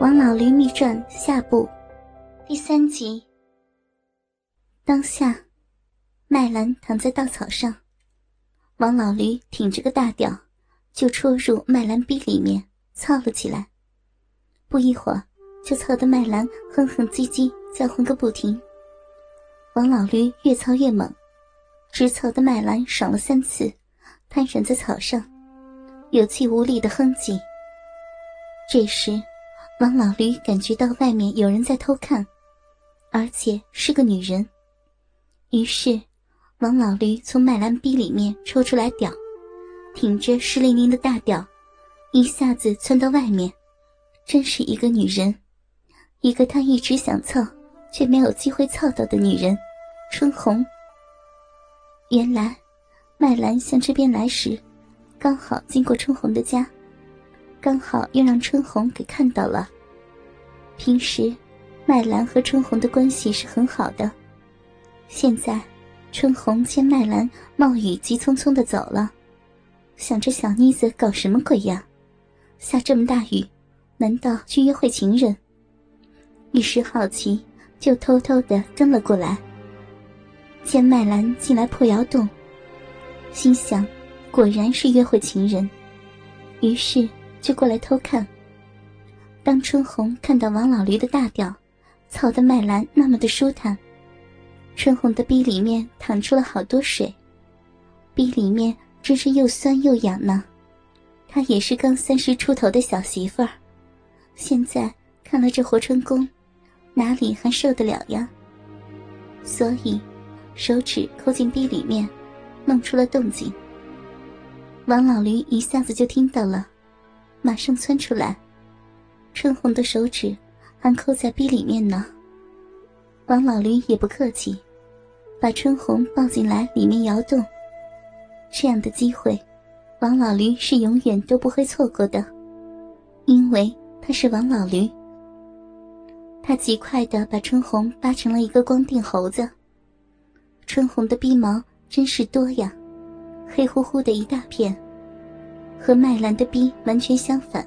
《王老驴秘传》下部第三集。当下，麦兰躺在稻草上，王老驴挺着个大屌，就戳入麦兰逼里面，操了起来。不一会儿，就操得麦兰哼哼唧唧叫唤个不停。王老驴越操越猛，直操的麦兰爽了三次，瘫软在草上，有气无力的哼唧。这时。王老驴感觉到外面有人在偷看，而且是个女人。于是，王老驴从麦兰逼里面抽出来屌，挺着湿淋淋的大屌，一下子窜到外面。真是一个女人，一个他一直想操却没有机会操到的女人——春红。原来，麦兰向这边来时，刚好经过春红的家。刚好又让春红给看到了。平时，麦兰和春红的关系是很好的。现在，春红见麦兰冒雨急匆匆的走了，想着小妮子搞什么鬼呀？下这么大雨，难道去约会情人？一时好奇，就偷偷的跟了过来。见麦兰进来破窑洞，心想，果然是约会情人，于是。就过来偷看。当春红看到王老驴的大屌，操的麦兰那么的舒坦，春红的逼里面淌出了好多水，逼里面真是又酸又痒呢。她也是刚三十出头的小媳妇儿，现在看了这活春宫，哪里还受得了呀？所以，手指抠进逼里面，弄出了动静。王老驴一下子就听到了。马上窜出来，春红的手指还扣在逼里面呢。王老驴也不客气，把春红抱进来，里面摇动。这样的机会，王老驴是永远都不会错过的，因为他是王老驴。他极快的把春红扒成了一个光腚猴子。春红的逼毛真是多呀，黑乎乎的一大片。和麦兰的逼完全相反。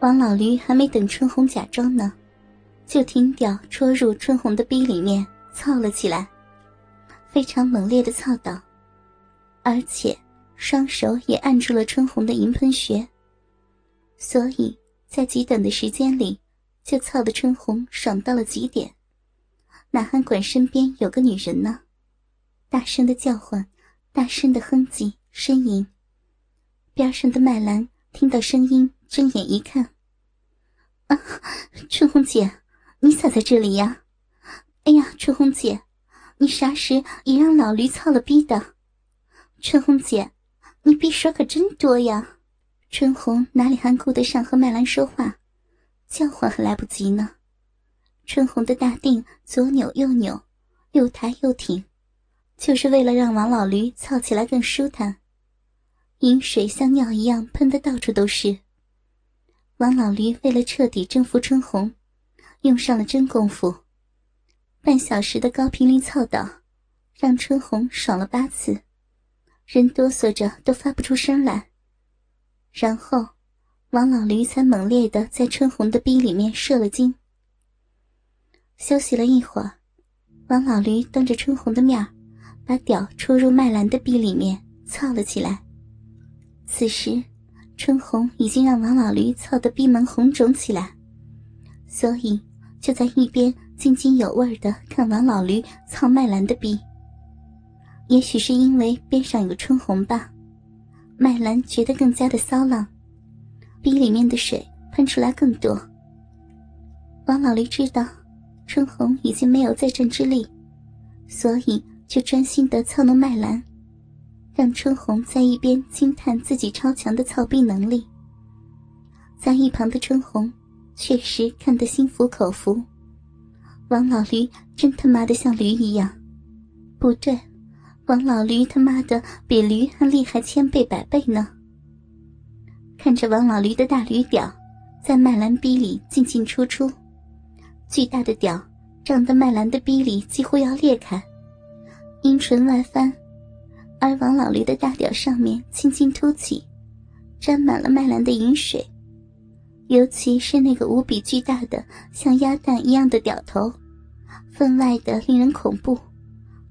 王老驴还没等春红假装呢，就听屌戳入春红的逼里面，操了起来，非常猛烈的操道，而且双手也按住了春红的银喷穴，所以在极短的时间里，就操的春红爽到了极点，哪还管身边有个女人呢？大声的叫唤，大声的哼唧呻吟。边上的麦兰听到声音，睁眼一看，啊，春红姐，你咋在这里呀？哎呀，春红姐，你啥时也让老驴操了逼的？春红姐，你逼手可真多呀！春红哪里还顾得上和麦兰说话，叫唤还来不及呢。春红的大腚左扭右扭，又抬又挺，就是为了让王老驴操起来更舒坦。饮水像尿一样喷的到处都是。王老驴为了彻底征服春红，用上了真功夫。半小时的高频率操导，让春红爽了八次，人哆嗦着都发不出声来。然后，王老驴才猛烈的在春红的逼里面射了精。休息了一会儿，王老驴当着春红的面把屌戳入麦兰的逼里面，操了起来。此时，春红已经让王老驴操得闭门红肿起来，所以就在一边津津有味的看王老驴操麦兰的逼。也许是因为边上有春红吧，麦兰觉得更加的骚浪，逼里面的水喷出来更多。王老驴知道春红已经没有再战之力，所以就专心的操弄麦兰。让春红在一边惊叹自己超强的操逼能力，在一旁的春红确实看得心服口服。王老驴真他妈的像驴一样，不对，王老驴他妈的比驴还厉害千倍百倍呢。看着王老驴的大驴屌在麦兰逼里进进出出，巨大的屌胀得麦兰的逼里几乎要裂开，阴唇外翻。而王老驴的大屌上面轻轻凸起，沾满了麦兰的饮水，尤其是那个无比巨大的像鸭蛋一样的屌头，分外的令人恐怖，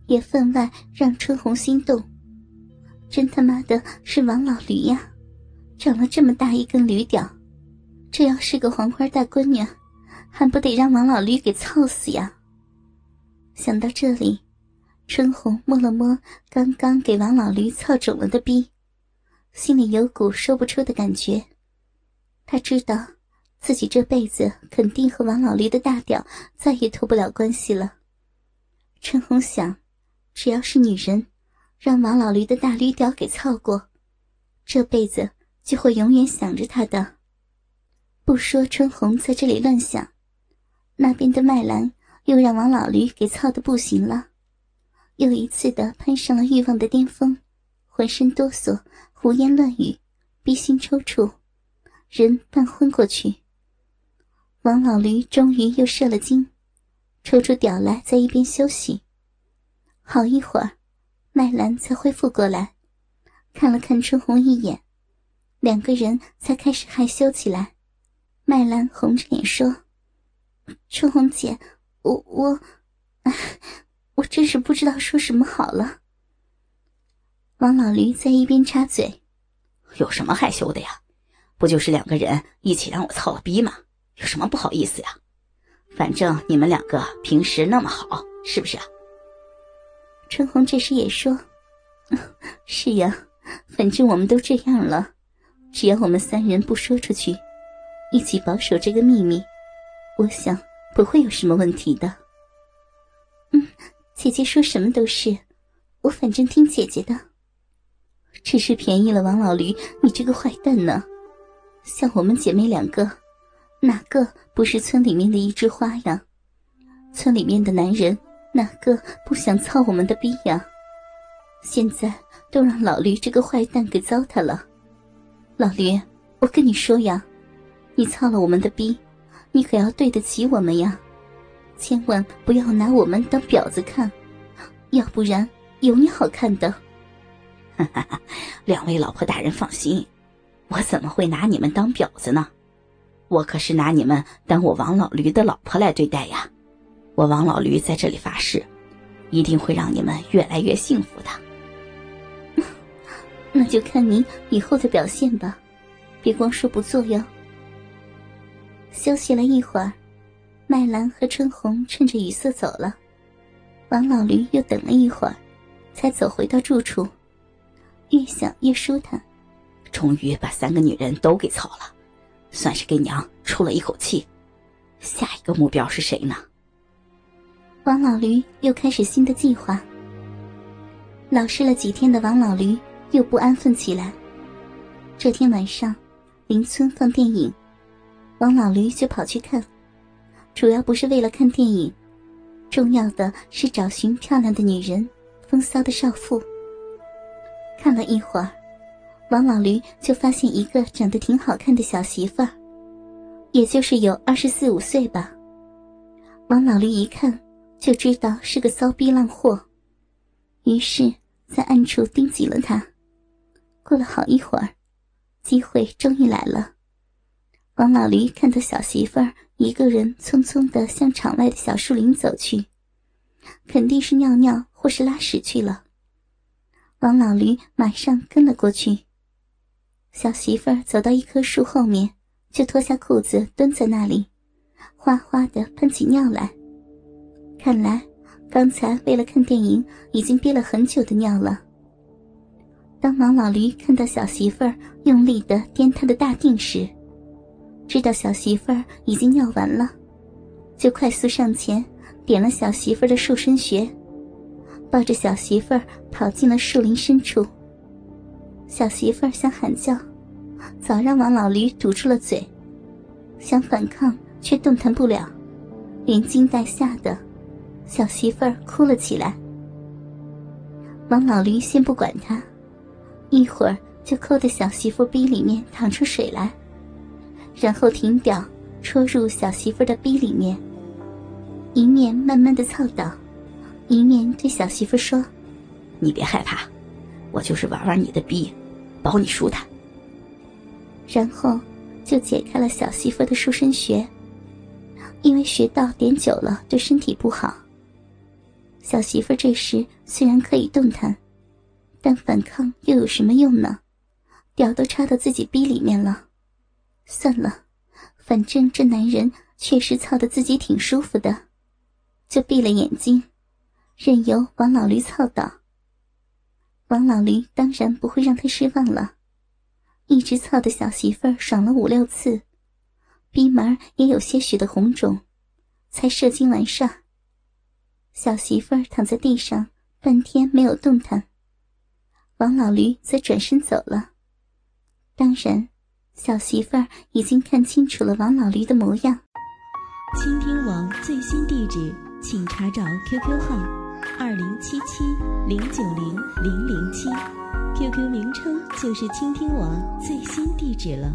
也分外让春红心动。真他妈的是王老驴呀！长了这么大一根驴屌，这要是个黄花大闺女，还不得让王老驴给操死呀！想到这里，春红摸了摸刚刚给王老驴操肿了的逼，心里有股说不出的感觉。她知道，自己这辈子肯定和王老驴的大屌再也脱不了关系了。春红想，只要是女人。让王老驴的大驴屌给操过，这辈子就会永远想着他的。不说春红在这里乱想，那边的麦兰又让王老驴给操的不行了，又一次的攀上了欲望的巅峰，浑身哆嗦，胡言乱语，逼心抽搐，人半昏过去。王老驴终于又射了精，抽出屌来，在一边休息。好一会儿。麦兰才恢复过来，看了看春红一眼，两个人才开始害羞起来。麦兰红着脸说：“春红姐，我我，我真是不知道说什么好了。”王老驴在一边插嘴：“有什么害羞的呀？不就是两个人一起让我操了逼吗？有什么不好意思呀？反正你们两个平时那么好，是不是啊？”春红这时也说：“ 是呀，反正我们都这样了，只要我们三人不说出去，一起保守这个秘密，我想不会有什么问题的。”姐姐说什么都是，我反正听姐姐的。只是便宜了王老驴，你这个坏蛋呢！像我们姐妹两个，哪个不是村里面的一枝花呀？村里面的男人。哪个不想操我们的逼呀？现在都让老驴这个坏蛋给糟蹋了。老驴，我跟你说呀，你操了我们的逼，你可要对得起我们呀！千万不要拿我们当婊子看，要不然有你好看的。哈哈哈！两位老婆大人放心，我怎么会拿你们当婊子呢？我可是拿你们当我王老驴的老婆来对待呀！我王老驴在这里发誓，一定会让你们越来越幸福的。那就看您以后的表现吧，别光说不做哟。休息了一会儿，麦兰和春红趁着雨色走了，王老驴又等了一会儿，才走回到住处。越想越舒坦，终于把三个女人都给操了，算是给娘出了一口气。下一个目标是谁呢？王老驴又开始新的计划。老实了几天的王老驴又不安分起来。这天晚上，邻村放电影，王老驴就跑去看。主要不是为了看电影，重要的是找寻漂亮的女人，风骚的少妇。看了一会儿，王老驴就发现一个长得挺好看的小媳妇儿，也就是有二十四五岁吧。王老驴一看。就知道是个骚逼浪货，于是，在暗处盯紧了他。过了好一会儿，机会终于来了。王老驴看到小媳妇儿一个人匆匆的向场外的小树林走去，肯定是尿尿或是拉屎去了。王老驴马上跟了过去。小媳妇儿走到一棵树后面，就脱下裤子蹲在那里，哗哗的喷起尿来。看来，刚才为了看电影已经憋了很久的尿了。当王老驴看到小媳妇儿用力的颠他的大腚时，知道小媳妇儿已经尿完了，就快速上前点了小媳妇儿的束身穴，抱着小媳妇儿跑进了树林深处。小媳妇儿想喊叫，早让王老驴堵住了嘴，想反抗却动弹不了，连惊带吓的。小媳妇儿哭了起来。王老驴先不管他，一会儿就抠的小媳妇逼里面淌出水来，然后停表戳入小媳妇的逼里面，一面慢慢的操导，一面对小媳妇说：“你别害怕，我就是玩玩你的逼，保你舒坦。”然后就解开了小媳妇的束身穴，因为穴道点久了对身体不好。小媳妇这时虽然可以动弹，但反抗又有什么用呢？屌都插到自己逼里面了。算了，反正这男人确实操得自己挺舒服的，就闭了眼睛，任由王老驴操倒。王老驴当然不会让他失望了，一直操的小媳妇儿爽了五六次，逼门也有些许的红肿，才射精完事。小媳妇儿躺在地上半天没有动弹，王老驴则转身走了。当然，小媳妇儿已经看清楚了王老驴的模样。倾听王最新地址，请查找 QQ 号。二零七七零九零零零七，QQ 名称就是倾听王最新地址了。